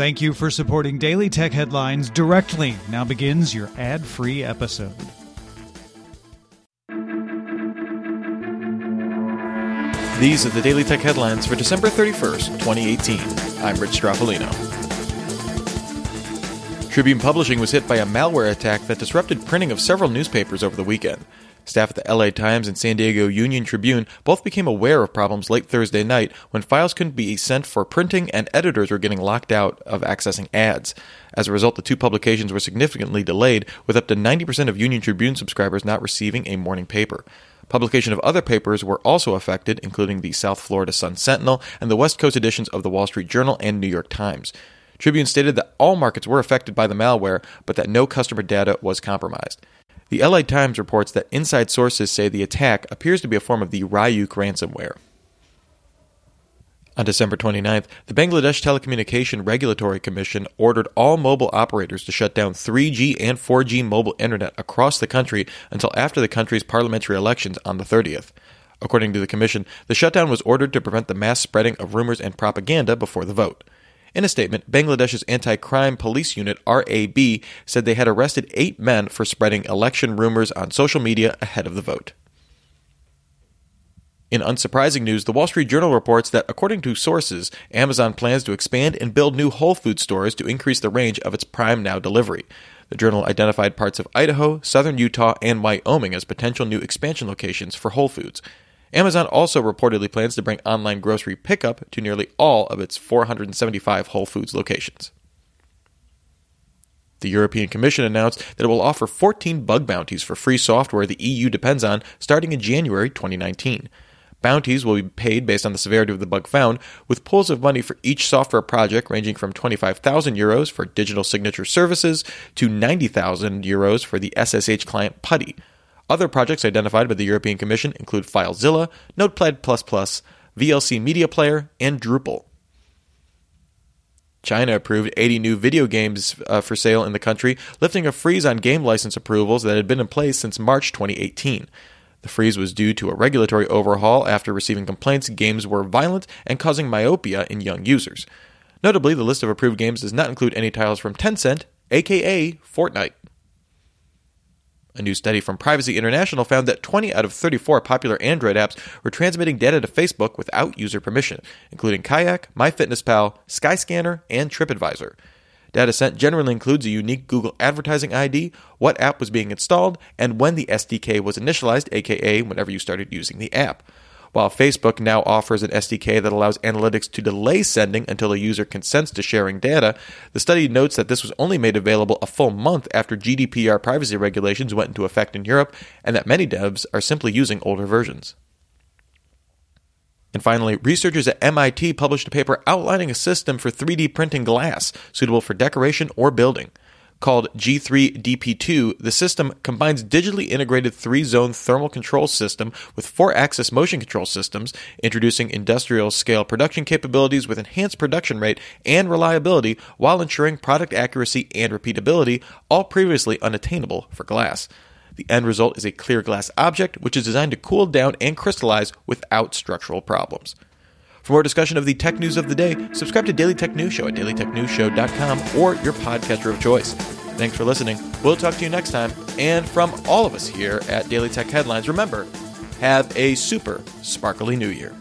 Thank you for supporting Daily Tech Headlines directly. Now begins your ad free episode. These are the Daily Tech Headlines for December 31st, 2018. I'm Rich Stroffolino. Tribune Publishing was hit by a malware attack that disrupted printing of several newspapers over the weekend. Staff at the LA Times and San Diego Union Tribune both became aware of problems late Thursday night when files couldn't be sent for printing and editors were getting locked out of accessing ads. As a result, the two publications were significantly delayed, with up to 90% of Union Tribune subscribers not receiving a morning paper. Publication of other papers were also affected, including the South Florida Sun Sentinel and the West Coast editions of the Wall Street Journal and New York Times. Tribune stated that all markets were affected by the malware, but that no customer data was compromised. The LA Times reports that inside sources say the attack appears to be a form of the Ryuk ransomware. On December 29th, the Bangladesh Telecommunication Regulatory Commission ordered all mobile operators to shut down 3G and 4G mobile internet across the country until after the country's parliamentary elections on the 30th. According to the commission, the shutdown was ordered to prevent the mass spreading of rumors and propaganda before the vote. In a statement, Bangladesh's anti crime police unit, RAB, said they had arrested eight men for spreading election rumors on social media ahead of the vote. In unsurprising news, the Wall Street Journal reports that, according to sources, Amazon plans to expand and build new Whole Foods stores to increase the range of its Prime Now delivery. The journal identified parts of Idaho, southern Utah, and Wyoming as potential new expansion locations for Whole Foods. Amazon also reportedly plans to bring online grocery pickup to nearly all of its 475 Whole Foods locations. The European Commission announced that it will offer 14 bug bounties for free software the EU depends on starting in January 2019. Bounties will be paid based on the severity of the bug found, with pools of money for each software project ranging from 25,000 euros for digital signature services to 90,000 euros for the SSH client PuTTY. Other projects identified by the European Commission include FileZilla, Notepad++, VLC Media Player, and Drupal. China approved 80 new video games uh, for sale in the country, lifting a freeze on game license approvals that had been in place since March 2018. The freeze was due to a regulatory overhaul after receiving complaints games were violent and causing myopia in young users. Notably, the list of approved games does not include any titles from Tencent, aka Fortnite. A new study from Privacy International found that 20 out of 34 popular Android apps were transmitting data to Facebook without user permission, including Kayak, MyFitnessPal, Skyscanner, and TripAdvisor. Data sent generally includes a unique Google advertising ID, what app was being installed, and when the SDK was initialized, aka whenever you started using the app. While Facebook now offers an SDK that allows analytics to delay sending until a user consents to sharing data, the study notes that this was only made available a full month after GDPR privacy regulations went into effect in Europe, and that many devs are simply using older versions. And finally, researchers at MIT published a paper outlining a system for 3D printing glass suitable for decoration or building. Called G3DP2, the system combines digitally integrated three zone thermal control system with four axis motion control systems, introducing industrial scale production capabilities with enhanced production rate and reliability while ensuring product accuracy and repeatability, all previously unattainable for glass. The end result is a clear glass object, which is designed to cool down and crystallize without structural problems. For more discussion of the tech news of the day, subscribe to Daily Tech News Show at dailytechnewsshow.com or your podcaster of choice. Thanks for listening. We'll talk to you next time. And from all of us here at Daily Tech Headlines, remember, have a super sparkly new year.